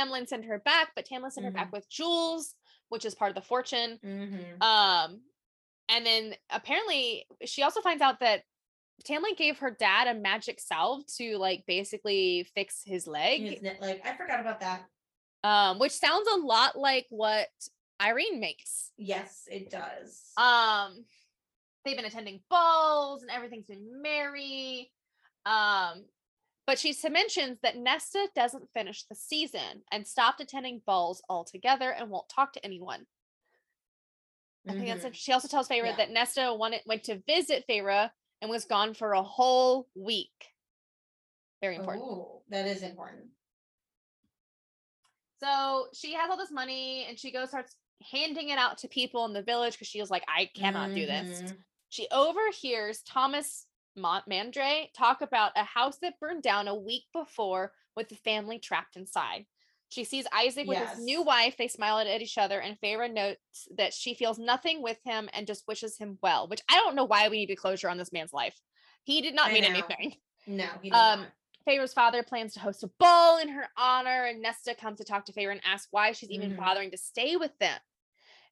Tamlin send her back, but Tamlin sent her back with jewels, which is part of the fortune. Mhm. Um, and then apparently she also finds out that Tamlin gave her dad a magic salve to like basically fix his leg. Isn't it like I forgot about that. Um, which sounds a lot like what Yrene makes. Yes, it does. Um, they've been attending balls and everything's been merry. Um, but she mentions that Nesta doesn't finish the season and stopped attending balls altogether and won't talk to anyone. I think that's Mhm. it. She also tells Feyre Yeah. that Nesta wanted went to visit Feyre and was gone for a whole week. Very important. Ooh, that is important. So she has all this money and she goes starts handing it out to people in the village because she was like, I cannot do this. Mhm. She overhears Thomas Mandray talk about a house that burned down a week before with the family trapped inside. She sees Isaac with his new wife. They smile at each other, and Feyre notes that she feels nothing with him and just wishes him well. Which I don't know why we need a closure on this man's life. He did not I mean know. anything. No, he did Um, not. Feyre's father plans to host a ball in her honor, and Nesta comes to talk to Feyre and ask why she's even Mhm. bothering to stay with them.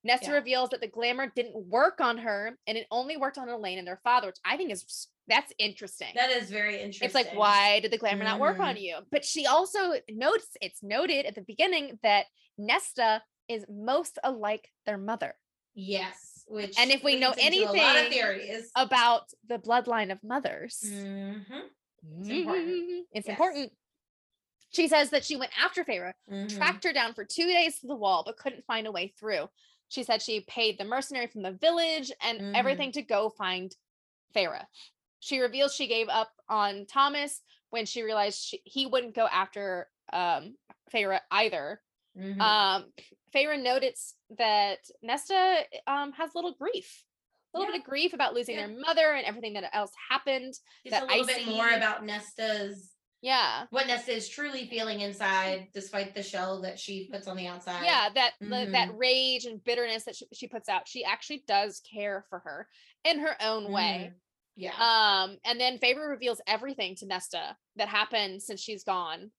Nesta Yeah. reveals that the glamour didn't work on her, and it only worked on Elain and their father, which I think is that's interesting. That is very interesting. it's like, why did the glamour not work on Mhm. you? But she also notes it's noted at the beginning that Nesta is most alike their mother. Yes. Which And if we know leads into a lot of anything. About the bloodline of mothers. Mhm. It's important. Mhm. It's Yes. important. She says that she went after Feyre, tracked her down for two days to the wall, but couldn't find a way through. She said she paid the mercenary from the village and everything to go find Feyre. She reveals she gave up on Thomas when she realized she, he wouldn't go after um, Feyre either. Mhm. Um, Feyre noticed that Nesta um, has a little grief, a little Yeah. bit of grief about losing Yeah. their mother and everything that else happened. That a little bit more about Nesta's Yeah. what Nesta is truly feeling inside, despite the shell that she puts on the outside. yeah that the, that Mhm. rage and bitterness that she, she puts out she actually does care for her in her own way Mhm. Yeah. um and then Feyre reveals everything to nesta that happened since she's gone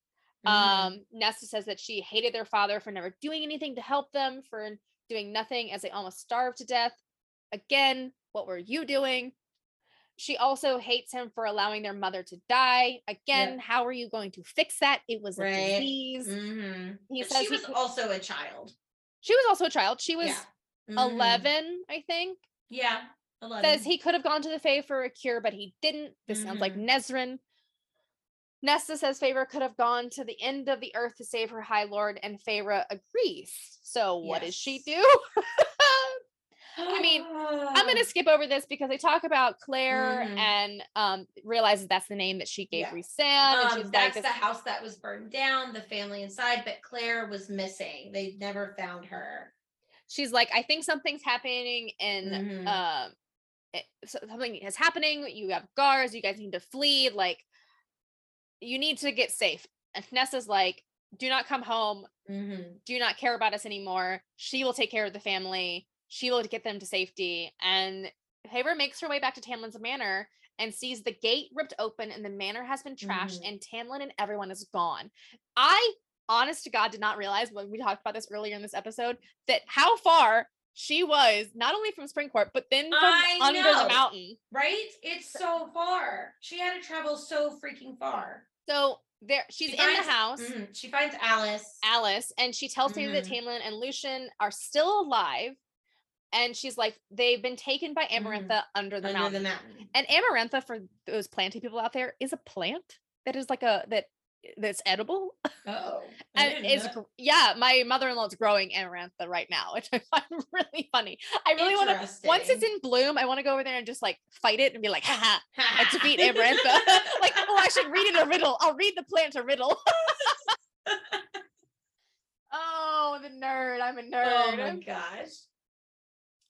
Mhm. um nesta says that she hated their father for never doing anything to help them for doing nothing as they almost starved to death again what were you doing she also hates him for allowing their mother to die again how are you going to fix that it was a Right. disease Mhm. he But says she was could- also a child. she was also a child she was yeah. Mhm. 11 i think Yeah. 11. says he could have gone to the Fae for a cure, but he didn't. This sounds like Mhm. Nesryn. Nesta says Feyre could have gone to the end of the earth to save her High Lord, and Feyre agrees. So what does she do? I mean, I'm gonna skip over this because they talk about Clare Mhm. and um realizes that's the name that she gave Yeah. And Um, like, that's this- the house that was burned down, the family inside, but Clare was missing. They never found her. she's like, I think something's happening in Mhm. um it- something is happening. You have guards, you guys need to flee. Like, you need to get safe. And Nesta's like, do not come home. Mhm. Do not care about us anymore. She will take care of the family. She will get them to safety. And Feyre makes her way back to Tamlin's manor and sees the gate ripped open and the manor has been trashed Mhm. and Tamlin and everyone is gone. I, honest to God, did not realize when we talked about this earlier in this episode that how far she was not only from Spring Court, but then from I under know. the mountain. Right? It's so far. She had to travel so freaking far. So there she's She in the house. Mhm. She finds Alis. Alis and she tells Taylor that Mhm. Tamlin and Lucien are still alive. And she's like, they've been taken by Amarantha under the Mm-hmm. under mountain. the mountain. And Amarantha, for those planty people out there, is a plant that is like a that that's edible. Oh. And is yeah, my mother-in-law is growing Amarantha right now, which I find really funny. I really want to once it's in bloom, I want to go over there and just like fight it and be like, haha, I defeat Amarantha. like, oh, I should read it a riddle. I'll read the plant a riddle. oh, the nerd. I'm a nerd. Oh my gosh.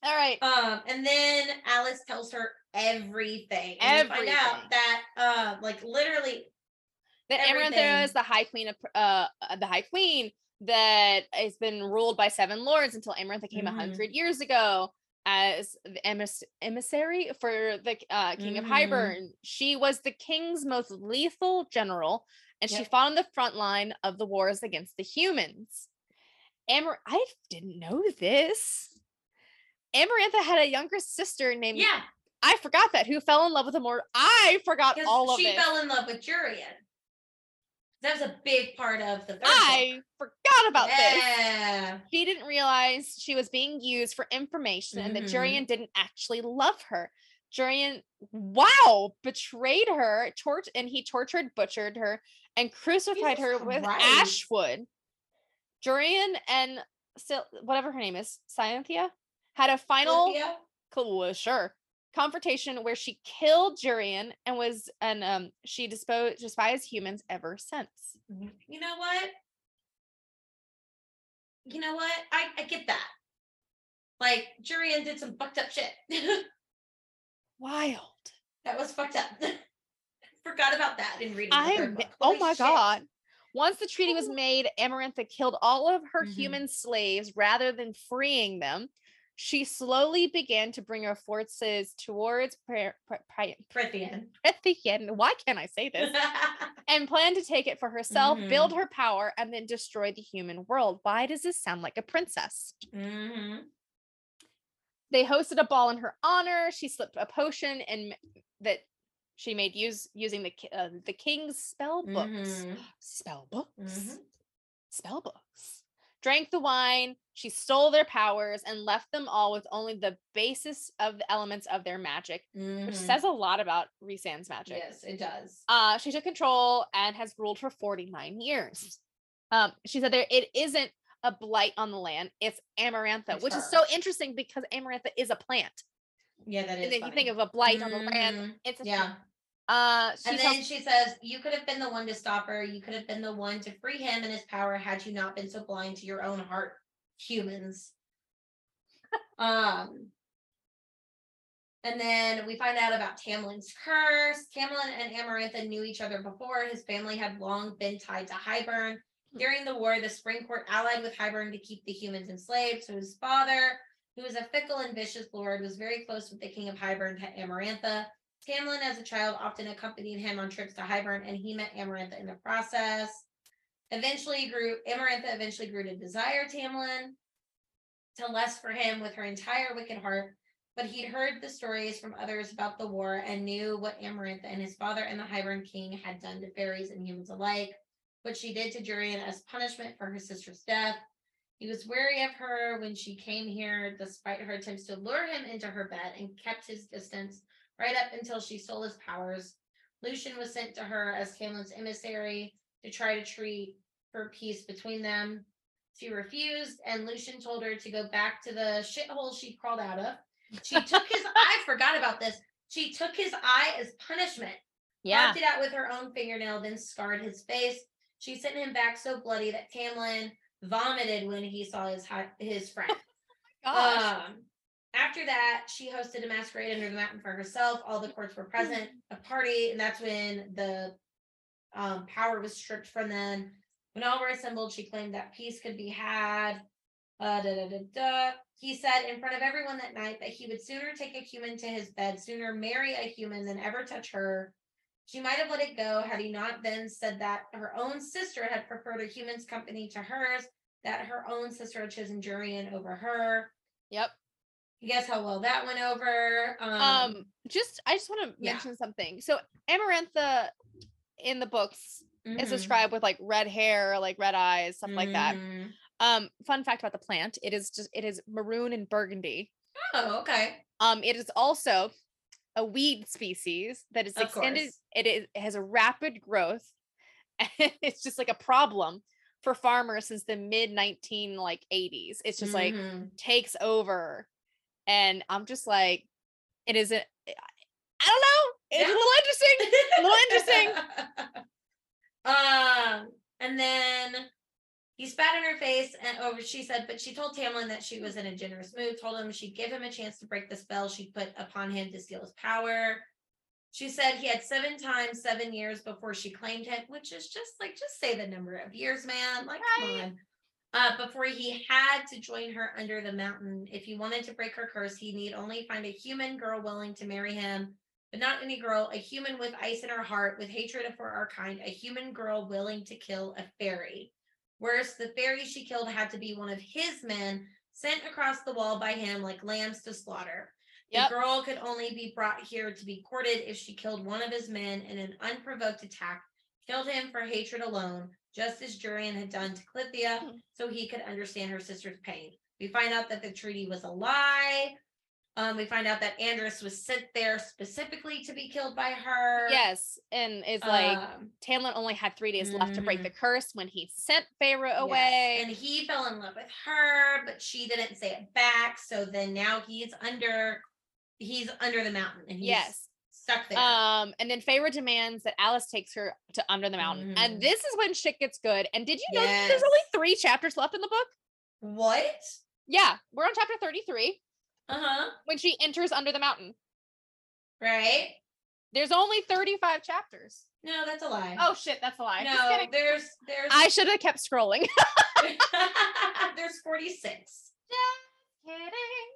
All right. Um, and then Alis tells her everything. And we find out Everything. that uh like literally that Amarantha is the high queen of uh uh, the high queen that has been ruled by seven lords until Amarantha came a Mhm. hundred years ago as the emis- emissary for the uh, king of Mhm. Hybern. She was the king's most lethal general and she fought on the front line of the wars against the humans. Amar, I didn't know this. Amarantha had a younger sister named Yeah, I forgot that who fell in love with Amor. I forgot all of she it. fell in love with Jurian. That was a big part of the I book. forgot about this. yeah. She didn't realize she was being used for information and that Mhm. Jurian didn't actually love her. Jurian, wow, betrayed her, tort- and he tortured, butchered her, and crucified Jesus her with Christ. ashwood. Jurian and Sil- whatever her name is, Cynthia, had a final Cynthia? cool, sure confrontation where she killed Jurian and was and um she disposed despised humans ever since. You know what? You know what? I, I get that. Like Jurian did some fucked up shit. Wild. that was fucked up. Forgot about that in reading the I third book. oh my shit. god. Once the treaty was made, Amarantha killed all of her Mhm. human slaves rather than freeing them. She slowly began to bring her forces towards Prythian. Prythian. Why can't I say this? and planned to take it for herself, build her power, and then destroy the human world. Why does this sound like a princess? hmm They hosted a ball in her honor. She slipped a potion and that she made use using the uh, the king's spell books. Mhm. Spell books. Mhm. Spell books. Drank the wine. She stole their powers and left them all with only the basis of the elements of their magic, which Mhm. says a lot about Rhysand's magic. Yes, it does. Uh, she took control and has ruled for 49 years. Um, she said there it isn't a blight on the land, it's Amarantha, It's which is so interesting because Amarantha is a plant. Yeah, that is. and then you think of a blight on the land. Mhm. It's a Yeah. Uh, And tells- then she says, You could have been the one to stop her. You could have been the one to free him and his power had you not been so blind to your own heart, humans. um and then we find out about Tamlin's curse. Tamlin and Amarantha knew each other before. His family had long been tied to Hybern. During the war, the Spring Court allied with Hybern to keep the humans enslaved. So his father, who was a fickle and vicious lord, was very close with the king of Hybern, Amarantha. Tamlin, as a child, often accompanied him on trips to Hybern, and he met Amarantha in the process. Eventually grew Amarantha eventually grew to desire Tamlin, to lust for him with her entire wicked heart. But he'd heard the stories from others about the war and knew what Amarantha and his father and the Hybern king had done to fairies and humans alike, what she did to Jurian as punishment for her sister's death. He was wary of her when she came here, despite her attempts to lure him into her bed, and kept his distance right up until she stole his powers. Lucien was sent to her as Tamlin's emissary to try to treat for peace between them. She refused, and Lucien told her to go back to the shithole she crawled out of. She took his I forgot about this. She took his eye as punishment, yeah. carved it out with her own fingernail, then scarred his face. She sent him back so bloody that Tamlin vomited when he saw his his friend. Gosh. Um, after that, she hosted a masquerade under the mountain for herself. All the courts were present, a party, and that's when the um, power was stripped from them. When all were assembled, she claimed that peace could be had. Uh, da, da, da, da. He said in front of everyone that night that he would sooner take a human to his bed, sooner marry a human than ever touch her. She might have let it go had he not then said that her own sister had preferred a human's company to hers, that her own sister had chosen Jurian over her. yep. You guess how well that went over. Um, Um, just I just want to yeah. mention something. So Amarantha in the books is mhm, described with like red hair, like red eyes, stuff like that. mhm. Um, fun fact about the plant: it is just it is maroon and burgundy. Oh, okay. Um, it is also a weed species that is Of extended. course. It is it has a rapid growth, and it's just like a problem for farmers since the mid nineteen like eighties. It's just like Mhm. takes over, and I'm just like, it is a. I don't know. It's Yeah. a little interesting. a little interesting. um, and then he spat in her face, and over. She said, but she told Tamlin that she was in a generous mood. Told him she'd give him a chance to break the spell she'd put upon him to steal his power. She said he had seven times seven years before she claimed him, which is just like just say the number of years, man. Like, come on. Uh, before he had to join her under the mountain. If he wanted to break her curse, he need only find a human girl willing to marry him. but not any girl, a human with ice in her heart, with hatred for our kind, a human girl willing to kill a fairy. Worse, the fairy she killed had to be one of his men sent across the wall by him like lambs to slaughter. Yep. The girl could only be brought here to be courted if she killed one of his men in an unprovoked attack, killed him for hatred alone, just as Jurian had done to Clythia, Hmm. so he could understand her sister's pain. We find out that the treaty was a lie. Um, we find out that Andras was sent there specifically to be killed by her. Yes, and it's like Um, Tamlin only had three days left to break the curse when he sent Feyre yes, away. And he fell in love with her, but she didn't say it back. So then now he's under he's under the mountain and he's yes. Stuck there. Um, and then Feyre demands that Alis takes her to Under the Mountain. And Mhm. this is when shit gets good. And did you know that there's only three chapters left in the book? what? Yeah, we're on chapter 33 Uh-huh. when she enters Under the Mountain. Right? There's only 35 chapters. No, that's a lie. Oh shit, that's a lie. No, there's there's I should have kept scrolling. there's 46. Just kidding.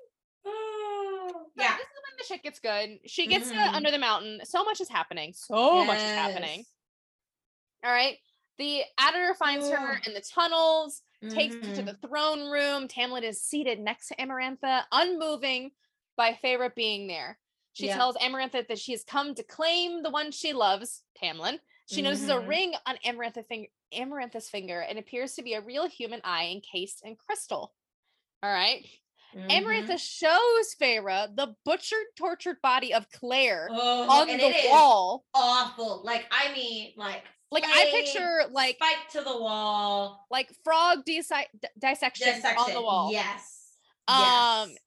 Oh, yeah. This is when the shit gets good. She gets Mhm. to Under the Mountain. So much is happening. So much is happening. All right. The Attor finds her in the tunnels, takes her to Mhm. the throne room. Tamlin is seated next to Amarantha, unmoving by Feyre being there. She Yeah. tells Amarantha that she has come to claim the one she loves, Tamlin. She notices a Mhm. ring on Amarantha finger, Amarantha's finger and appears to be a real human eye encased in crystal. All right. Mhm. Amarantha shows Feyre the butchered, tortured body of Clare oh, on the it is wall. awful. Like, I mean, like, Like I picture like spiked to the wall, like frog disi- d- dissection, dissection. on the wall. Yes. Um, yes.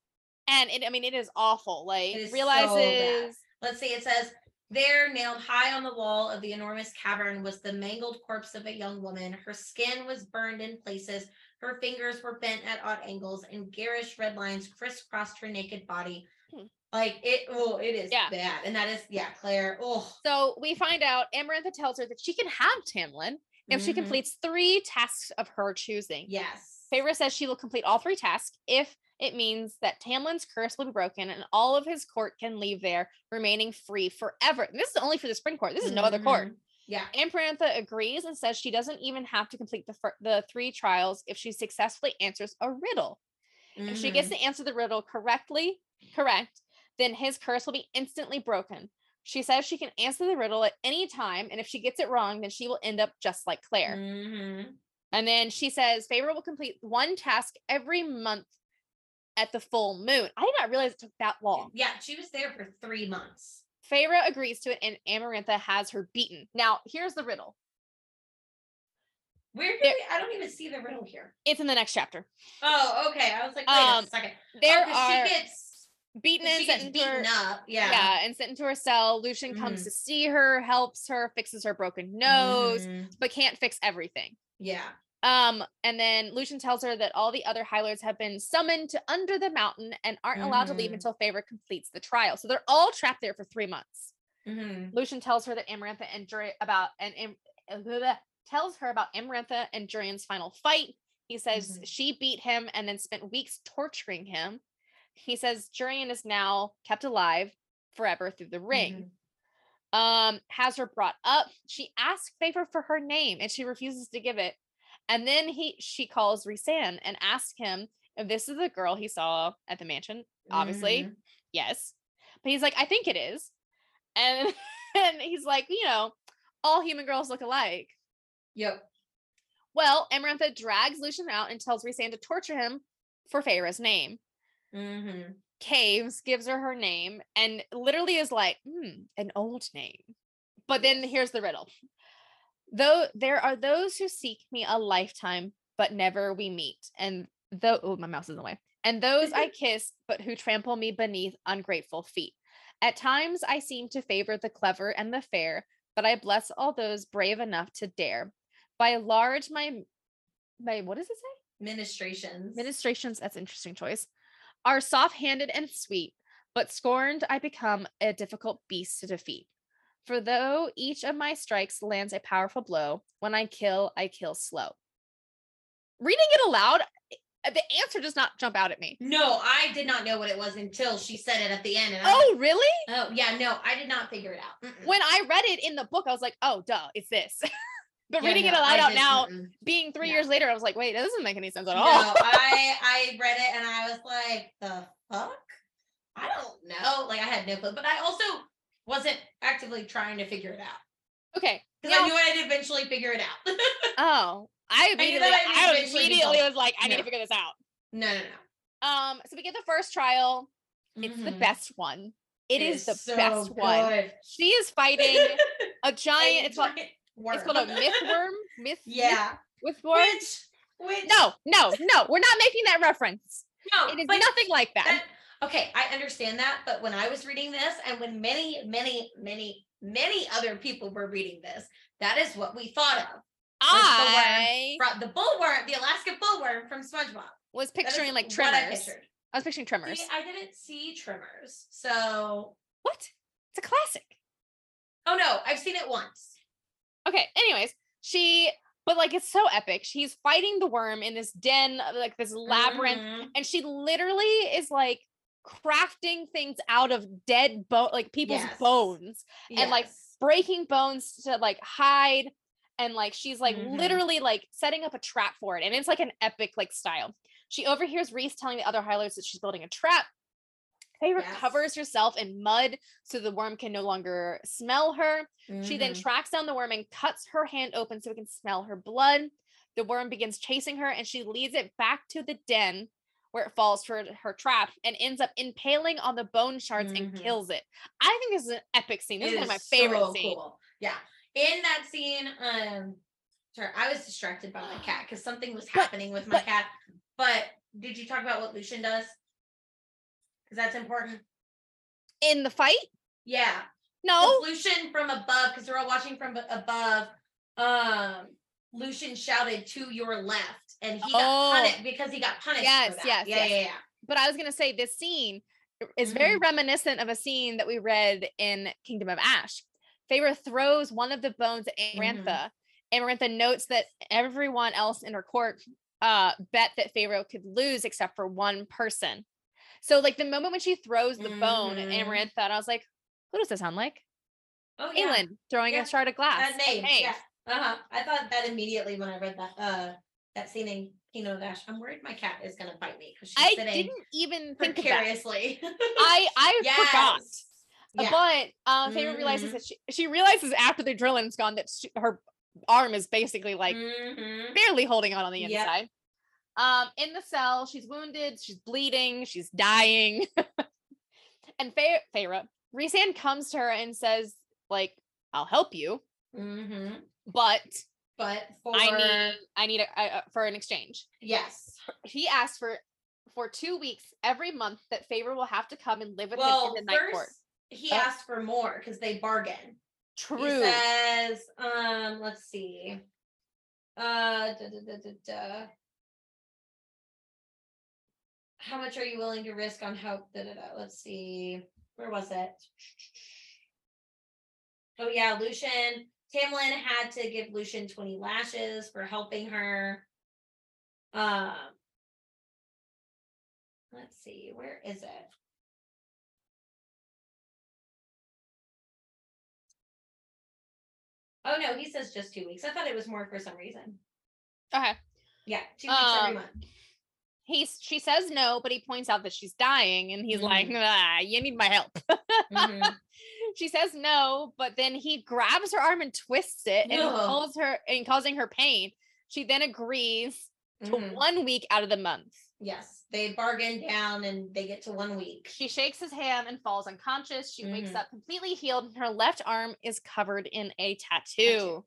and it, I mean, it is awful. Like is so realizes Let's see, it says there, nailed high on the wall of the enormous cavern, was the mangled corpse of a young woman. Her skin was burned in places, her fingers were bent at odd angles, and garish red lines crisscrossed her naked body. Hmm. Like it, oh, it is Yeah. bad. And that is, yeah, Clare. Oh, so we find out Amarantha tells her that she can have Tamlin if she Mhm. completes three tasks of her choosing. yes. Feyre says she will complete all three tasks if it means that Tamlin's curse will be broken and all of his court can leave there, remaining free forever. And this is only for the spring court. This is no other court. Yeah. Amarantha agrees and says she doesn't even have to complete the fir- the three trials if she successfully answers a riddle. If she gets Mhm. to answer the riddle correctly, correct, then his curse will be instantly broken. She says she can answer the riddle at any time, and if she gets it wrong, then she will end up just like Clare. Mhm. And then she says Feyre will complete one task every month at the full moon. I did not realize it took that long. Yeah, she was there for three months. Feyre agrees to it, and Amarantha has her beaten. Now, here's the riddle. Where There- we, I don't even see the riddle here. It's in the next chapter. Oh, okay. I was like, wait Um, a second. There oh, are she gets beaten and sent beaten her, up. Yeah. yeah, and sent into her cell. Lucien comes Mhm. to see her, helps her, fixes her broken nose, Mhm. but can't fix everything. Yeah. Um, and then Lucien tells her that all the other High have been summoned to under the mountain and aren't allowed to leave Mhm. until Feyre completes the trial. So they're all trapped there for three months. Mhm. Lucien tells her that Amarantha and Duri- about and uh, tells her about Amarantha and Jurian's final fight. He says Mhm. she beat him and then spent weeks torturing him. He says Jurian is now kept alive forever through the ring. Mhm. Um, has her brought up. She asks Feyre for her name and she refuses to give it. And then he she calls Rhysand and asks him if this is the girl he saw at the mansion. Obviously, Mhm. yes. But he's like, I think it is. And and he's like, you know, all human girls look alike. Yep. Well, Amarantha drags Lucien out and tells Rhysand to torture him for Feyre's name. Mm-hmm. Caves gives her her name and literally is like, hmm, an old name. But then here's the riddle. Though there are those who seek me a lifetime, but never we meet. And though oh, my mouse is in the way. And those I kiss, but who trample me beneath ungrateful feet. At times I seem to favor the clever and the fair, but I bless all those brave enough to dare. By large, my my what does it say? Ministrations. Ministrations, that's an interesting choice, are soft handed and sweet, but scorned I become a difficult beast to defeat. For though each of my strikes lands a powerful blow, when I kill, I kill slow. Reading it aloud, Uh, The answer does not jump out at me. No, I did not know what it was until she said it at the end. And I was Oh, really? oh yeah, no, I did not figure it out. Mm-mm. When I read it in the book, I was like, oh, duh, it's this. but Yeah, reading it aloud out now, mm-mm. being three No. years later, I was like, wait, that doesn't make any sense at No, all. I I read it and I was like, the fuck? I don't know. Like I had no clue, but I also wasn't actively trying to figure it out okay. because I knew I'd eventually figure it out. Oh, I knew immediately, I, eventually immediately was like, I need to figure this out. no, no, no. Um, so we get the first trial. It's the Mhm. best one. it is, the so best one. She is fighting a giant. It's called, it's called a myth worm. Myth. yeah. Myth worm. Which, which, No, no, no. We're not making that reference. no, It is nothing like that. that- okay, I understand that, but when I was reading this, and when many, many, many, many other people were reading this, that is what we thought of. I From the bullworm, the Alaska bullworm from SpongeBob. was picturing like what I. I was picturing Tremors. See, I didn't see Tremors, so What? It's a classic. oh no, I've seen it once. Okay. Anyways, she, but like it's so epic. She's fighting the worm in this den, like this labyrinth, Mhm. and she literally is like crafting things out of dead bone, like people's Yes. bones, and, like, breaking bones to like hide. And like she's like Mhm. literally like setting up a trap for it. And it's like an epic like style. She overhears Rhys telling the other Hylers that she's building a trap. Feyre Yes. covers herself in mud so the worm can no longer smell her. She then Mhm. tracks down the worm and cuts her hand open so it can smell her blood. The worm begins chasing her and she leads it back to the den where it falls for her trap and ends up impaling on the bone shards and Mhm. kills it. I think this is an epic scene. This It is one of my favorite so scenes. cool. Yeah. In that scene, um, sorry, I was distracted by my cat because something was But- happening with my but- cat. But did you talk about what Lucien does? Because that's important. In the fight? Yeah. No. Lucien from above, because they're all watching from above. Um, Lucien shouted to your left, and he got Oh. punished because he got punished. Yes, for that. yes, yeah, yes. yeah, yeah. But I was gonna say this scene is very Mm-hmm. reminiscent of a scene that we read in Kingdom of Ash. Feyre throws one of the bones at Mm-hmm. Amarantha. Amarantha notes that everyone else in her court uh bet that Feyre could lose except for one person. So like the moment when she throws the bone at. Amarantha, and I was like, who does that sound like? Oh yeah. Aelin throwing Yeah. a shard of glass. That name. Yeah. Uh-huh. I thought that immediately when I read that uh that scene in Kingdom of Ash. I'm worried my cat is gonna bite me because she's I sitting didn't even think precariously. I I forgot. Yes. Uh, Yeah. But um, Favorite realizes Mhm. that she, she realizes after the drilling's gone that she, her arm is basically like Mhm. barely holding on on the Yep. inside. Um, in the cell, she's wounded, she's bleeding, she's dying. and Fe- Feyre, Rhysand comes to her and says, like, I'll help you, Mhm. But But for I need I need a, a, for an exchange. yes. He asked for for two weeks every month that Feyre will have to come and live with Well, him in the night court. he Uh, asked for more because they bargain. True. He says, um, let's see. Uh da, da, da. How much are you willing to risk on help? Da, da, da. Let's see. Where was it? Oh yeah, Lucien. Tamlin had to give Lucien 20 lashes for helping her. Um let's see, where is it? Oh no, he says just two weeks. I thought it was more for some reason. okay. Yeah, two weeks every Um, month. He's she says no, but he points out that she's dying, and he's like, Mhm. ah, "You need my help." Mhm. she says no, but then he grabs her arm and twists it, and Ugh. calls her and causing her pain. She then agrees to Mhm. one week out of the month. Yes, they bargain down and they get to one week. She shakes his hand and falls unconscious. She wakes Mhm. up completely healed, and her left arm is covered in a tattoo. Tattoo.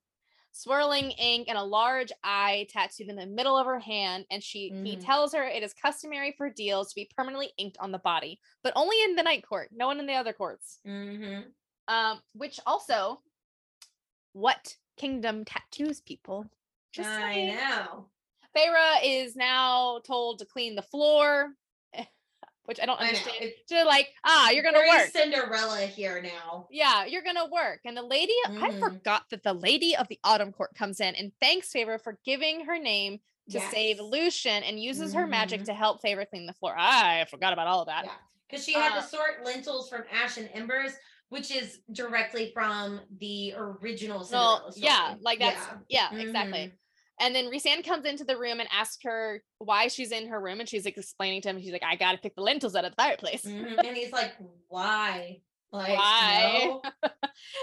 Swirling ink and a large eye tattooed in the middle of her hand, and she he Mhm. tells her it is customary for deals to be permanently inked on the body, but only in the night court, no one in the other courts. Mm-hmm. Um, which also, what kingdom tattoos people? Just I saying. know. Feyre is now told to clean the floor, which I don't understand. It's She's like, ah, you're gonna very work. Cinderella here now. Yeah, you're gonna work. And the lady, I Mhm. forgot that the lady of the autumn court comes in and thanks Feyre for giving her name to save Lucien and uses her magic Mhm. to help Feyre clean the floor. I forgot about all of that. Yeah. Because she had Uh, to sort lentils from ash and embers, which is directly from the original Cinderella yeah, story. like that's yeah, exactly. And then Rhysand comes into the room and asks her why she's in her room, and she's like explaining to him, she's like, I gotta pick the lentils out of the fireplace. Mhm. And he's like, why? Like, Why? no?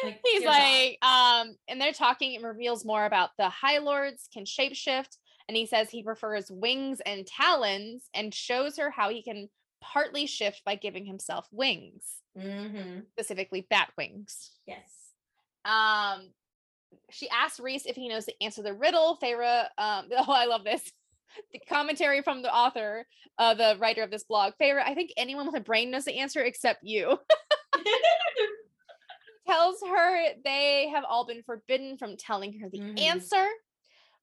Like, He's like, um, and they're talking, it reveals more about the High Lords can shapeshift, and he says he prefers wings and talons, and shows her how he can partly shift by giving himself wings, Mhm. specifically bat wings. Yes. Um, she asks Rhys if he knows the answer to the riddle. Feyre, um, oh, I love this. The commentary from the author, uh, the writer of this blog. Feyre, I think anyone with a brain knows the answer except you. Tells her they have all been forbidden from telling her the Mhm. answer.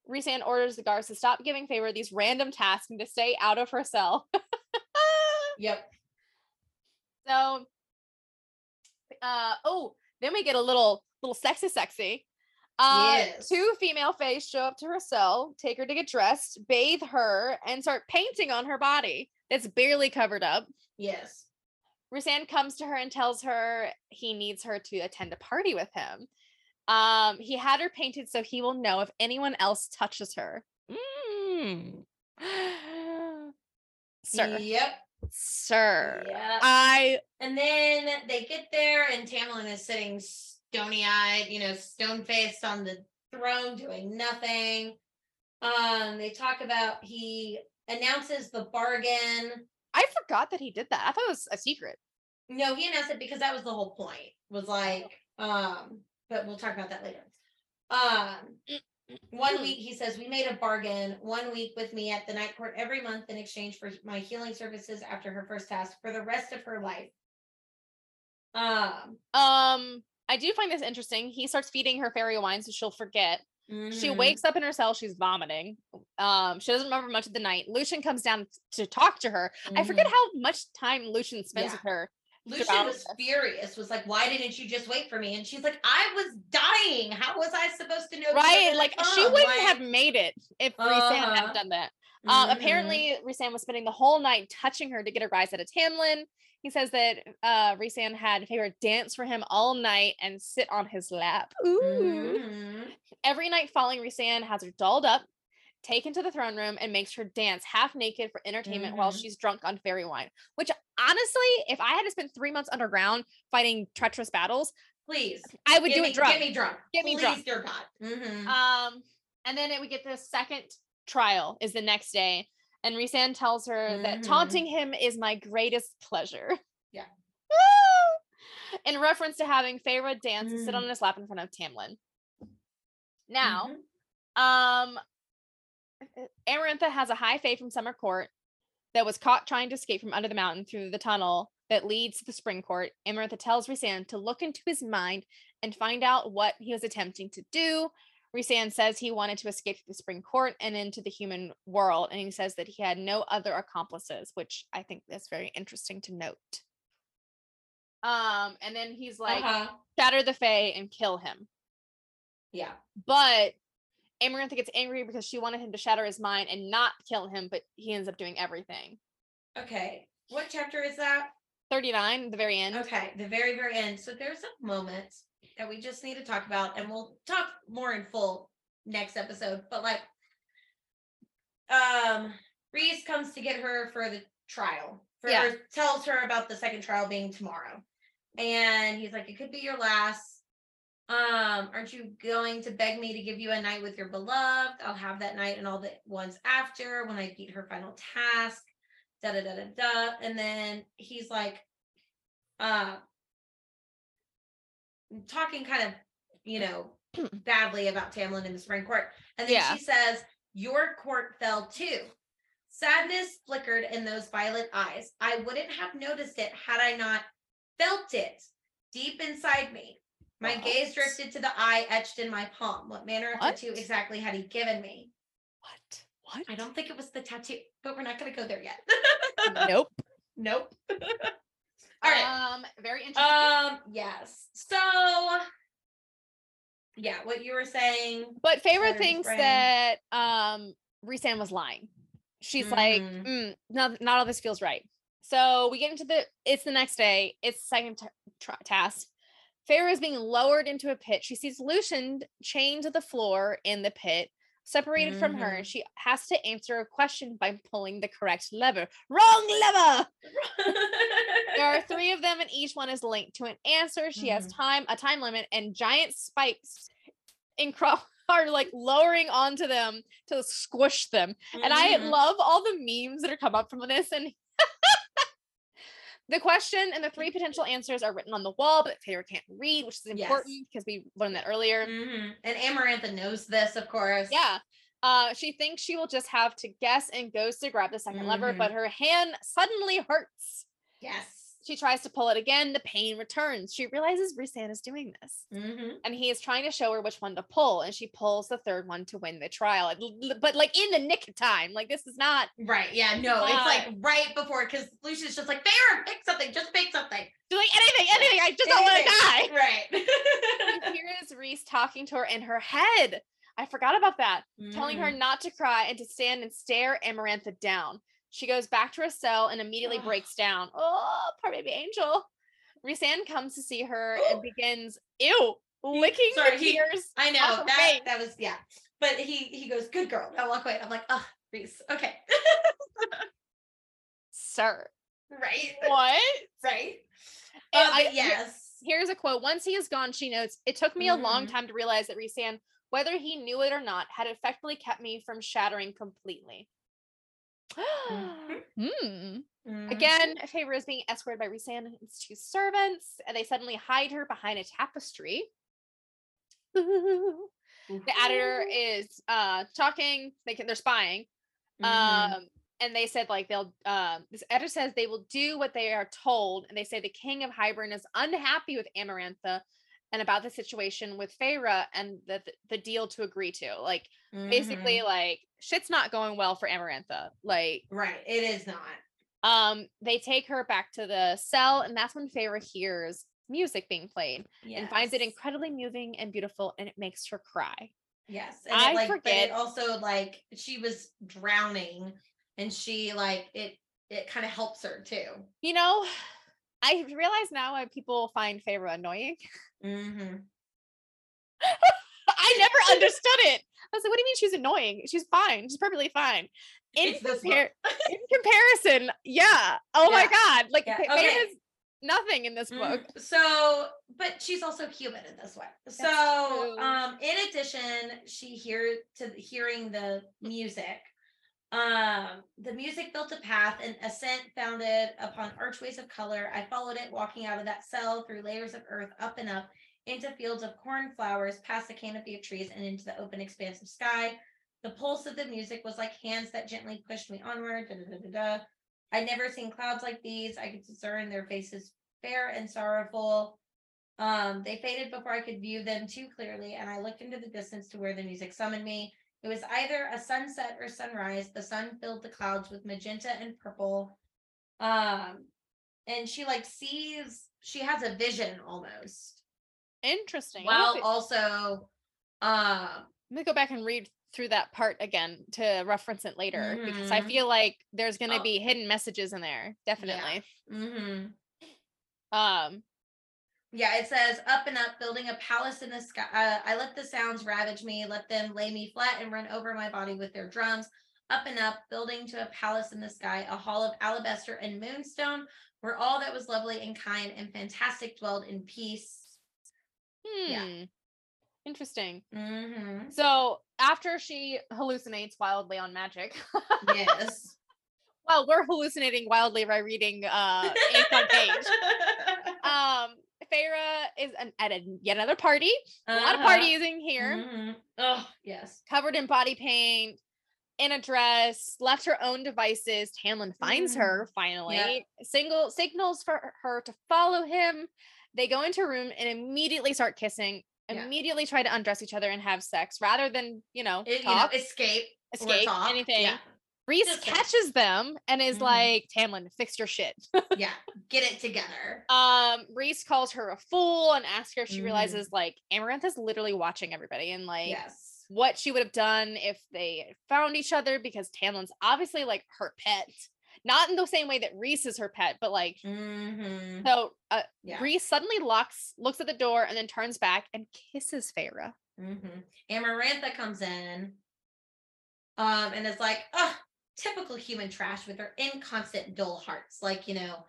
Rhysand orders the guards to stop giving Feyre these random tasks and to stay out of her cell. yep. So, uh, oh, then we get a little, little sexy, sexy. Uh, Yes. two female fays show up to her cell, take her to get dressed, bathe her, and start painting on her body that's barely covered up. Yes. Rhysand comes to her and tells her he needs her to attend a party with him. Um, he had her painted so he will know if anyone else touches her. Mm. Sir, Yep. sir, Yep. I And then they get there, and Tamlin is sitting stony eyed, you know, stone faced on the throne, doing nothing. Um, they talk about he announces the bargain. I forgot that he did that. I thought it was a secret. No, he announced it because that was the whole point. Was like, um, but we'll talk about that later. Um, one week he says we made a bargain. One week with me at the night court every month in exchange for my healing services after her first task for the rest of her life. Um, Um, I do find this interesting. He starts feeding her fairy wine so she'll forget. She mhm. wakes up in her cell, she's vomiting. Um, she doesn't remember much of the night. Lucien comes down to talk to her. I forget Mhm. how much time Lucien spends Yeah. with her. Lucien was this. furious. Was like, "Why didn't you just wait for me?" And she's like, "I was dying. How was I supposed to know?" Right? Like she wouldn't Like, have made it if Rhysand Uh-huh. hadn't done that. Um, mhm. apparently Rhysand was spending the whole night touching her to get a rise out of Tamlin. He says that uh had favorite dance for him all night and sit on his lap. Ooh. Mhm. Every night following Rhysand has her dolled up, taken to the throne room, and makes her dance half naked for entertainment while Mhm. she's drunk on fairy wine. Which honestly, if I had to spend three months underground fighting treacherous battles, Please, I would do me, it drunk. Get me drunk. Get me Please, drunk. dear God. Mhm. Um, and then it, would get the second trial is the next day, and Rhysand tells her that Mhm. taunting him is my greatest pleasure. Yeah. In reference to having Feyre dance and sit Mm. on his lap in front of Tamlin. Now, Mhm. um, Amarantha has a high fae from Summer Court that was caught trying to escape from under the mountain through the tunnel that leads to the Spring Court. Amarantha tells Rhysand to look into his mind and find out what he was attempting to do. Rhysand says he wanted to escape the Spring Court and into the human world, and he says that he had no other accomplices, which I think is very interesting to note. Um, and then he's like, Uh-huh. shatter the Fae and kill him. Yeah. But Amarantha gets angry because she wanted him to shatter his mind and not kill him, but he ends up doing everything. Okay. What chapter is that? 39, the very end. Okay, the very, very end. So there's a moment that we just need to talk about, and we'll talk more in full next episode. But like, um, Rhys comes to get her for the trial. For Yeah. or tells her about the second trial being tomorrow, and he's like, "It could be your last." Um, aren't you going to beg me to give you a night with your beloved? I'll have that night and all the ones after when I beat her final task. Da da da da da. And then he's like, uh Mm, talking kind of, you know, badly about Tamlin in the spring court. And then Yeah. she says, Your court fell too. Sadness flickered in those violet eyes. I wouldn't have noticed it had I not felt it deep inside me. My gaze drifted to the eye etched in my palm. What manner of What? tattoo exactly had he given me? What? What? I don't think it was the tattoo, but we're not going to go there yet. Nope. nope. All right. Um, very interesting. Um, yes. So yeah, what you were saying. but Shattered thinks that um Rhysand was lying. She's like, Mhm. mm, not, not all this feels right. So we get into the, it's the next day. It's the second t- tra- task. Feyre is being lowered into a pit. She sees Lucien chained to the floor in the pit, separated from her, and she has to answer a question by pulling the correct lever. Wrong lever! There are three of them, and each one is linked to an answer. She has Mhm. time, a time limit, and giant spikes in cro- are like lowering onto them to squish them. And I Mhm. love all the memes that are come up from this. And the question and the three potential answers are written on the wall, but Taylor can't read, which is Yes. important because we learned that earlier. Mhm. And Amarantha knows this, of course. Yeah. Uh, she thinks she will just have to guess and goes to grab the 2nd lever, but her hand suddenly hurts. Yes. She tries to pull it again. The pain returns. She realizes Rhysand is doing this. Mhm. and he is trying to show her which one to pull and she pulls the third one to win the trial but like in the nick of time like this is not Right. Yeah. No, Uh, it's like right before because Lucia's just like, Feyre, pick something. Just pick something. she's like anything anything i just don't want to die Right. here is rhys talking to her in her head i forgot about that telling her Mhm. not to cry and to stand and stare amarantha down she goes back to her cell and immediately breaks down oh poor baby angel Rhysand comes to see her and begins ew licking sorry, the he- tears I know that face. that was yeah. But he he goes, good girl. I walk away. I'm like, oh, Rhys. Okay. sir right. what Right. And Uh, I- but here- yes. here's a quote. Once he is gone, she notes, it took me a long Mhm. time to realize that Rhysand, whether he knew it or not, had effectively kept me from shattering completely. Hmm. Mhm. Again, being escorted by Rhysand and his two servants, and they suddenly hide her behind a tapestry. Ooh. The Attor is uh talking, they can, they're spying. Mhm. Um, and they said like they'll um this Attor says they will do what they are told, and they say the king of Hybern is unhappy with Amarantha and about the situation with Feyre and the the, deal to agree to. Like basically, Mhm. like shit's not going well for Amarantha. Like right. It is not. um, they take her back to the cell, and that's when Feyre hears music being played and finds it incredibly moving and beautiful, and it makes her cry. Yes. And I it, like, But forget- it also like she was drowning and she like it it kind of helps her too. You know, I realize now why people find Feyre annoying. Mm-hmm. I never understood it. I was like, what do you mean she's annoying? She's fine. She's perfectly fine. In, compar- in comparison, yeah. Oh my God. Like, Yeah, okay. Nothing in this book. Mhm. So, but she's also human in this way. So, true. um, in addition, she hear to hearing the music. Um, the music built a path, an ascent founded upon archways of color. I followed it, walking out of that cell through layers of earth, up and up, into fields of cornflowers, past the canopy of trees, and into the open expanse of sky. The pulse of the music was like hands that gently pushed me onward. Da, da, da. I'd never seen clouds like these. I could discern their faces fair and sorrowful. Um, they faded before I could view them too clearly, and I looked into the distance to where the music summoned me. It was either a sunset or sunrise. The sun filled the clouds with magenta and purple. Um, and she like sees she has a vision almost. Interesting. I'm also um gonna go back and read through that part again to reference it later because I Mhm. feel like there's gonna Oh. be hidden messages in there. Definitely. mhm. Um, Yeah, it says up and up, building a palace in the sky. Uh, I let the sounds ravage me, let them lay me flat and run over my body with their drums. Up and up, building to a palace in the sky, a hall of alabaster and moonstone, where all that was lovely and kind and fantastic dwelled in peace. Hmm. Yeah. Interesting. Mm-hmm. So after she hallucinates wildly on magic, Yes. well, we're hallucinating wildly by reading uh ink on page. Um, Feyre is an, at a, yet another party. A lot of Uh-huh. partying here, Mhm. Oh, yes. covered in body paint, in a dress, left her own devices. Tamlin finds her finally. Single signals for her to follow him. They go into a room and immediately start kissing. Yeah. Immediately try to undress each other and have sex rather than you know It- you know, escape. escape, talk. anything. Yeah. Rhys catches them and is Mhm. like, "Tamlin, fix your shit." yeah. Get it together. um Rhys calls her a fool and asks her if she Mhm. realizes like Amaranth is literally watching everybody and like yes. What she would have done if they found each other because Tamlin's obviously like her pet. Not in the same way that Rhys is her pet, but like Mm-hmm. so uh, Yeah. Rhys suddenly locks looks at the door and then turns back and kisses Feyre. Mm-hmm. Amarantha comes in, um, and is like, "Oh, typical human trash with her inconstant dull hearts." Like, you know,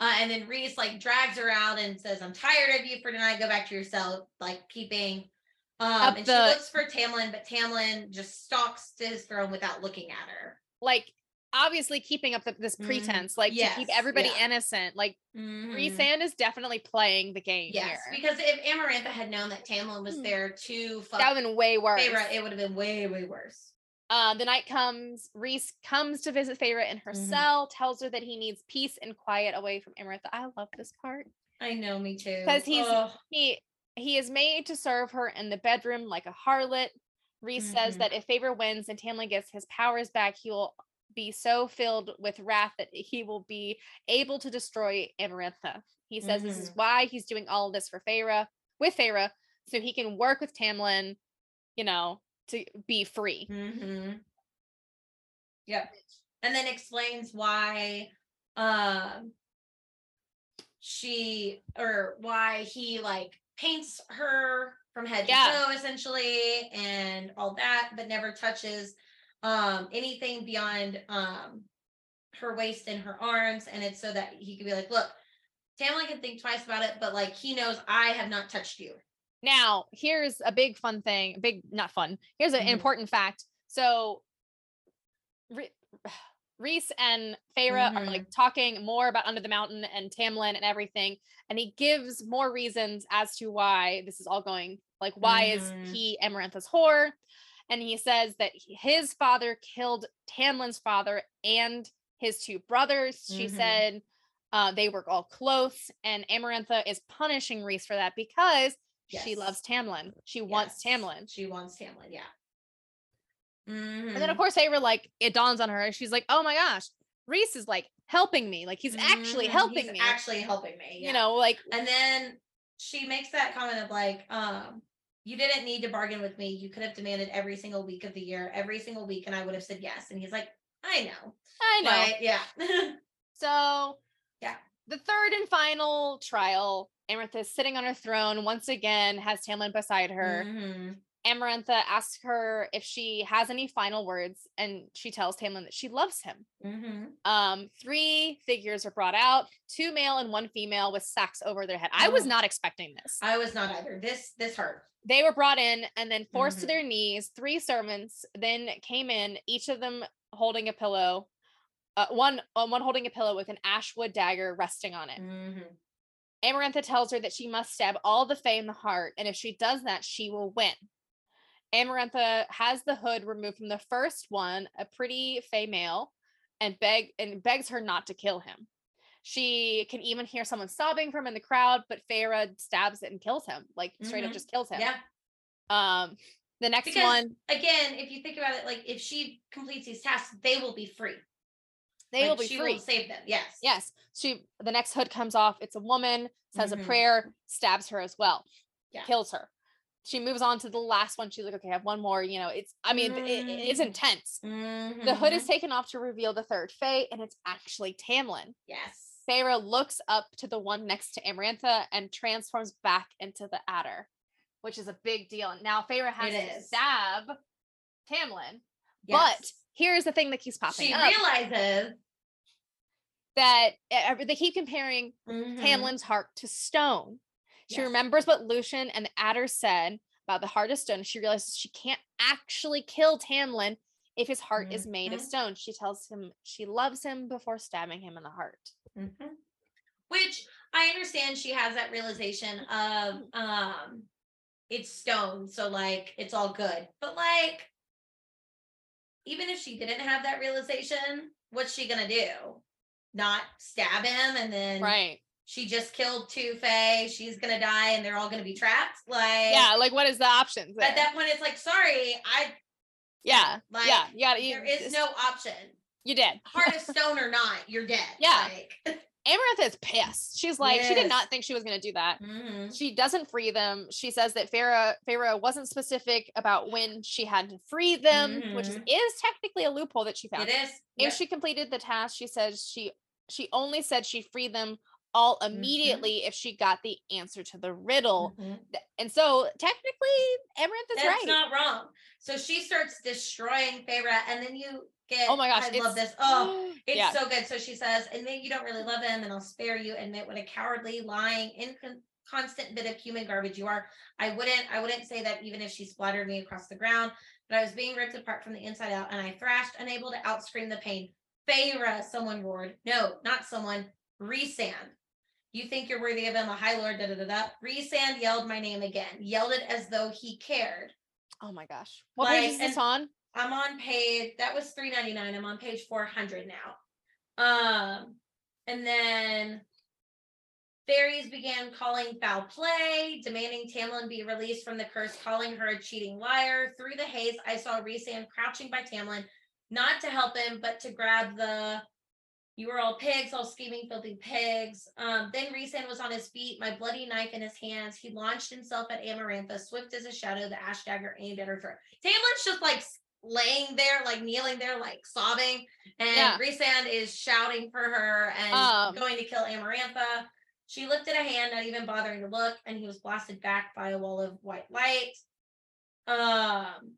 uh, and then Rhys like drags her out and says, "I'm tired of you for tonight. Go back to your cell." Like keeping, um, and the- she looks for Tamlin, but Tamlin just stalks to his throne without looking at her. Like obviously keeping up the, this Mhm. pretense, like to keep everybody yeah. innocent. Like Mhm. Rhysand is definitely playing the game Yes, here. because if Amarantha had known that Tamlin was Hmm. there to fuck that would have been way worse. Feyre, it would have been way, way worse. Uh, the night comes, Rhys comes to visit Feyre in her Mhm. cell, tells her that he needs peace and quiet away from Amarantha. I love this part. I know, me too. Because he's-. He he is made to serve her in the bedroom like a harlot. Rhys says Mhm. that if Feyre wins and Tamlin gets his powers back, he will be so filled with wrath that he will be able to destroy Amarantha. He says this is Mhm. why he's doing all of this for Feyre with Feyre, so he can work with Tamlin, you know, to be free. Mm-hmm. Yep. And then explains why um she or why he like paints her from head Yeah. to toe essentially and all that, but never touches um anything beyond um her waist and her arms. And it's so that he could be like, look, Tamlin can think twice about it, but like he knows I have not touched you. Now, here's a big fun thing, big not fun. Here's an Mhm. important fact. So Re- Rhys and Feyre are Mhm. like talking more about Under the Mountain and Tamlin and everything, and he gives more reasons as to why this is all going. Like, why Mhm. is he Amarantha's whore? And he says that his father killed Tamlin's father and his two brothers. She Mhm. said uh, they were all close, and Amarantha is punishing Rhys for that because she loves Tamlin. She wants Yes. Tamlin. She wants Tamlin, yeah. And then of course Feyre like it dawns on her. She's like, "Oh my gosh, Rhys is like helping me. Like he's actually Mhm, helping he's me. Actually helping me. You know, like And then she makes that comment of like, um, you didn't need to bargain with me. You could have demanded every single week of the year, every single week, and I would have said yes. And he's like, I know. I know. Right? Yeah. So Yeah. The third and final trial, Amarantha is sitting on her throne once again, has Tamlin beside her. Mhm. Amarantha asks her if she has any final words, and she tells Tamlin that she loves him. Mhm. Um, three figures are brought out, two male and one female with sacks over their head. I was Oh. not expecting this. I was not either. This this hurt. they were brought in and then forced to Mhm. their knees. Three servants then came in, each of them holding a pillow, uh, one uh, one holding a pillow with an ashwood dagger resting on it. Mhm. Amarantha tells her that she must stab all the Fae in the heart, and if she does that, she will win. Amarantha has the hood removed from the first one, a pretty Fae male, and beg and begs her not to kill him. She can even hear someone sobbing from in the crowd, but Feyre stabs it and kills him, like straight up Mhm. just kills him. Yeah. Um, the next Because one, again, if you think about it, like if she completes these tasks, they will be free. they will Like, be she free. Will save them. Yes. Yes. She the next hood comes off. It's a woman, says Mhm. a prayer, stabs her as well. Yeah. Kills her. She moves on to the last one. She's like, okay, I have one more. You know, it's I mean, it- it- it's Mhm. intense. The hood is Mhm. taken off to reveal the third Fae, and it's actually Tamlin. Yes. Feyre looks up to the one next to Amarantha and transforms back into the Attor, which is a big deal. Now Feyre has It to is. stab Tamlin. But here's the thing that keeps popping she up realizes that uh, they keep comparing Mhm. Tamlin's heart to stone. She Yes. remembers what Lucien and the Attor said about the heart of stone. She realizes she can't actually kill Tamlin if his heart is made of Mhm. stone. She tells him she loves him before stabbing him in the heart. Mhm. Which I understand she has that realization of um it's stone, so like it's all good. But like even if she didn't have that realization, what's she gonna do? Not stab him and then Right. She just killed two Fae, she's gonna die and they're all gonna be trapped. Like Yeah. Like, what is the options? at that point it's like, sorry, I yeah. like, yeah. You got there is no option. You did. Heart of stone or not, you're dead. Yeah. Like Amarantha is pissed. She's like, she did not think she was gonna do that. Mhm. She doesn't free them. She says that Feyre Feyre wasn't specific about when she had to free them, which is, is technically a loophole that she found. It is. If Yep. she completed the task, she says she she only said she freed them all Mm-hmm. immediately if she got the answer to the riddle. Mhm. And so technically Amarantha's That's right. not wrong. So she starts destroying Feyre, and then you get. oh my gosh, I love this. Oh, it's yeah. so good. So she says, and "Admit you don't really love him, and I'll spare you. Admit what a cowardly, lying, inconstant bit of human garbage you are. I wouldn't. I wouldn't say that even if she splattered me across the ground. But I was being ripped apart from the inside out, and I thrashed, unable to outscream the pain. Feyre, someone roared. No, not someone. Rhysand. You think you're worthy of him, a high lord, da da da da. Rhysand yelled my name again, yelled it as though he cared. Oh my gosh. What Like, page is this on? I'm on page that was 399. I'm on page 400 now. Um, and then fairies began calling foul play, demanding Tamlin be released from the curse, calling her a cheating liar. Through the haze, I saw Rhysand crouching by Tamlin, not to help him, but to grab the you were all pigs, all scheming, filthy pigs. Um, then Rhysand was on his feet, my bloody knife in his hands. He launched himself at Amarantha, swift as a shadow, the ash dagger aimed at her throat. Tamlin's just like laying there, like kneeling there, like sobbing, and Yeah. Is shouting for her and Um, going to kill Amarantha. She lifted a hand, not even bothering to look, and he was blasted back by a wall of white light. Um,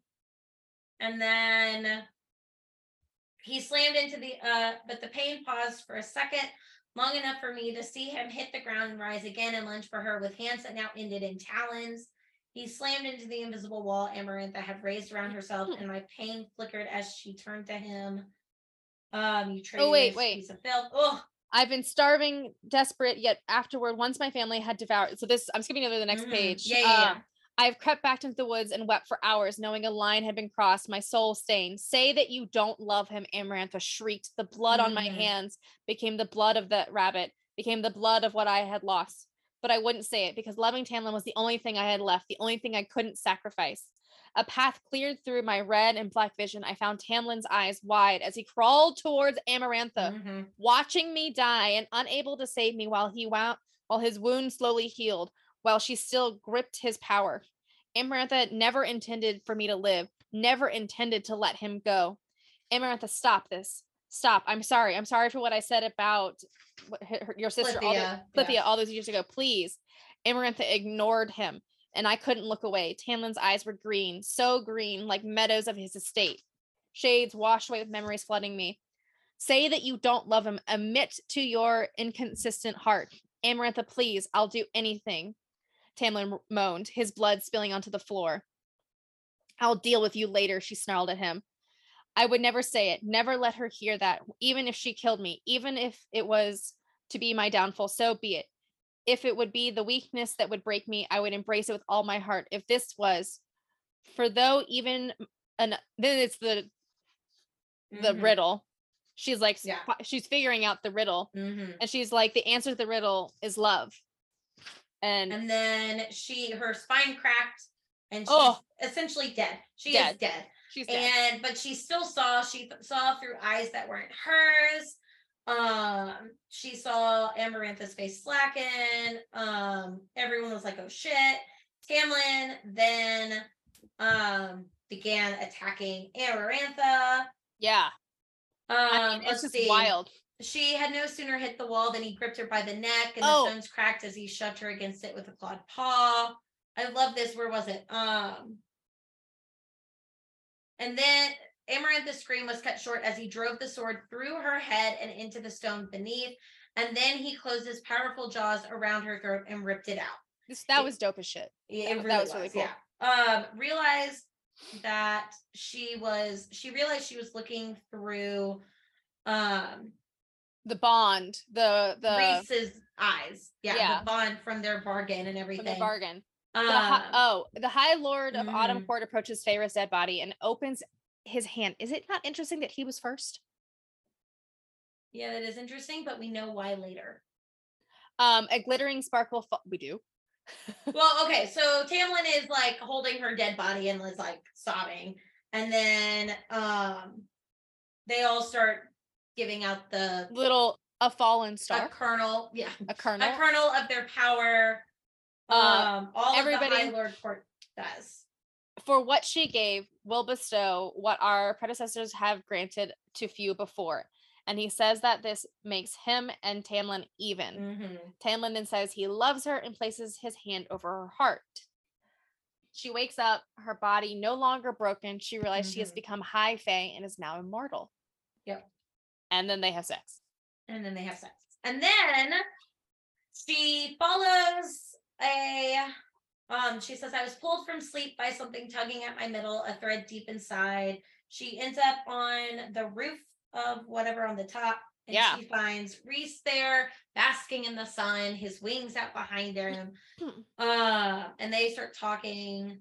and then he slammed into the uh, but the pain paused for a second, long enough for me to see him hit the ground and rise again and lunge for her with hands that now ended in talons. He slammed into the invisible wall Amarantha had raised around herself, and my pain flickered as she turned to him. Um, you Oh, wait, wait. piece of filth. Oh, I've been starving, desperate, yet afterward, once my family had devoured. So this, I'm skipping over the next Mhm. page. Yeah, yeah, yeah. Um, I've crept back into the woods and wept for hours, knowing a line had been crossed, my soul stained. Say that you don't love him, Amarantha shrieked. The blood on my Mhm. hands became the blood of the rabbit, became the blood of what I had lost. But I wouldn't say it because loving Tamlin was the only thing I had left, the only thing I couldn't sacrifice. A path cleared through my red and black vision. I found Tamlin's eyes wide as he crawled towards Amarantha mhm. watching me die and unable to save me while he wound while his wound slowly healed while she still gripped his power. Amarantha never intended for me to live never intended to let him go. Amarantha stop this. Stop. I'm sorry. I'm sorry for what i said about what- her- your sister all, the, Clythia, Clythia yeah. all those years ago. Please. Amarantha ignored him and i couldn't look away. Tamlin's eyes were green so green like meadows of his estate. Shades washed away with memories flooding me. Say that you don't love him. Admit to your inconsistent heart. Amarantha, please, I'll do anything. Tamlin moaned, his blood spilling onto the floor. I'll deal with you later, she snarled at him. I would never say it, never let her hear that, even if she killed me, even if it was to be my downfall, so be it. If it would be the weakness that would break me, I would embrace it with all my heart. If this was, for though even an then it's the the Mhm. riddle. She's like Yeah. she's figuring out the riddle Mhm. and she's like the answer to the riddle is love. And, And then she her spine cracked and she's Oh. essentially dead. She Dead. is dead. she's dead. And but she still saw, she saw through eyes that weren't hers. Um, she saw Amarantha's face slacken. Um, everyone was like, oh shit. Tamlin then um began attacking Amarantha. yeah. Um, I mean, it's just see. wild. She had no sooner hit the wall than he gripped her by the neck and Oh. the stones cracked as he shoved her against it with a clawed paw. I love this. Where was it? Um and then Amarantha's scream was cut short as he drove the sword through her head and into the stone beneath. And then he closed his powerful jaws around her throat and ripped it out. This that it- was dope as shit. Yeah, That- it that really was really cool. Yeah. Um, realized that she was she realized she was looking through um The bond, the the Rhys's eyes. Yeah, Yeah. the bond from their bargain and from everything. the bargain. Um, The hi- oh, the High Lord of Autumn mhm. Court approaches Feyre's dead body and opens his hand. Is it not interesting that he was first? yeah, that is interesting, but we know why later. Um, a glittering sparkle. Fa- we do. well, okay, so Tamlin is like holding her dead body and is like sobbing, and then um they all start giving out the Little a fallen star, a kernel, yeah, a kernel. a kernel of their power. Uh, Um, all everybody- High Lord Court does. For what she gave, will bestow what our predecessors have granted to few before. And he says that this makes him and Tamlin even. Mhm. Tamlin then says he loves her and places his hand over her heart. She wakes up, her body no longer broken. She realized she has Mhm. become high fae and is now immortal. Yep. And then they have sex. And then they have sex. And then she follows a um she says I was pulled from sleep by something tugging at my middle, a thread deep inside. She ends up on the roof of whatever on the top. And Yeah. she finds Rhys there basking in the sun, his wings out behind him. Hmm. uh, and they start talking.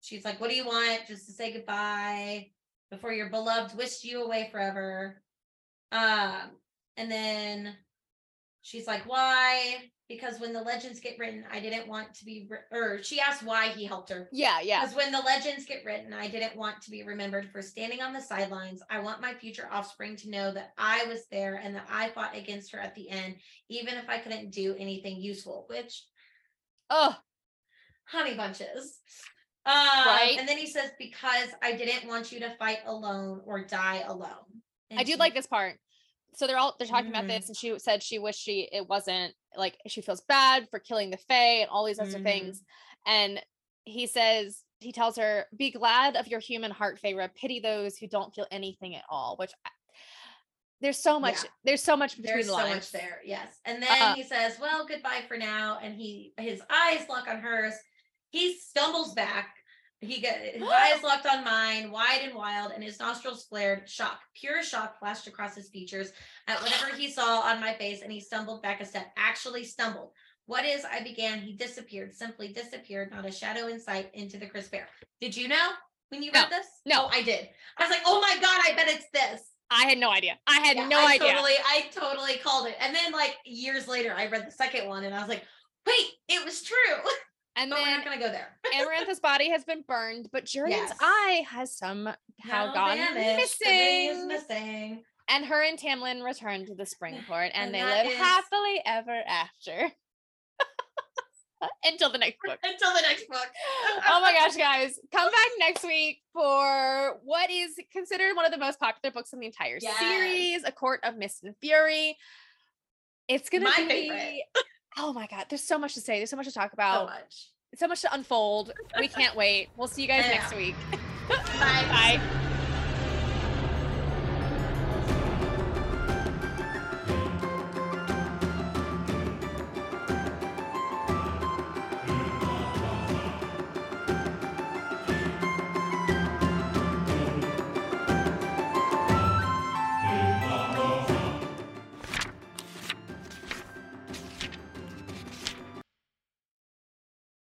She's like, What do you want? Just to say goodbye before your beloved wished you away forever. Um, and then she's like, Why? Because when the legends get written, I didn't want to be, re- or she asked why he helped her. Yeah, yeah. Because when the legends get written, I didn't want to be remembered for standing on the sidelines. I want my future offspring to know that I was there and that I fought against her at the end, even if I couldn't do anything useful, which Oh, honey bunches. Um, Right. And then he says, because I didn't want you to fight alone or die alone. I do she- like this part. So they're all they're talking about Mhm. this, and she said she wished she it wasn't like she feels bad for killing the Fae and all these other Mhm. things. And he says he tells her, "Be glad of your human heart, Feyre. Pity those who don't feel anything at all." Which I- there's so much. Yeah. There's so much between There's the so lines. much there. Yes. And then Uh, he says, Well, goodbye for now. And he his eyes lock on hers. He stumbles back. He got his eyes locked on mine, wide and wild, and his nostrils flared. Shock, pure shock flashed across his features at whatever he saw on my face, and he stumbled back a step. Actually stumbled. What is? I began. He disappeared, simply disappeared, not a shadow in sight into the crisp air. Did you know when you read this? no. Oh, I did. I was like, oh my god, I bet it's this. I had no idea. I had Yeah, no I idea. Totally, I totally called it. And then like years later, I read the second one and I was like, wait, it was true. and but we're not gonna go there. Amarantha's body has been burned, but Jurian's Yes. eye has somehow Now gone vanished. Missing. missing. And her and Tamlin return to the Spring Court, and, And they live is- happily ever after. Until the next book. Until the next book. oh my gosh, guys. Come back next week for what is considered one of the most popular books in the entire Yes. series, A Court of Mist and Fury. It's gonna My be favorite. Oh my god, there's so much to say. There's so much to talk about. So much. so much to unfold. We can't wait. We'll see you guys next week. Bye. Bye.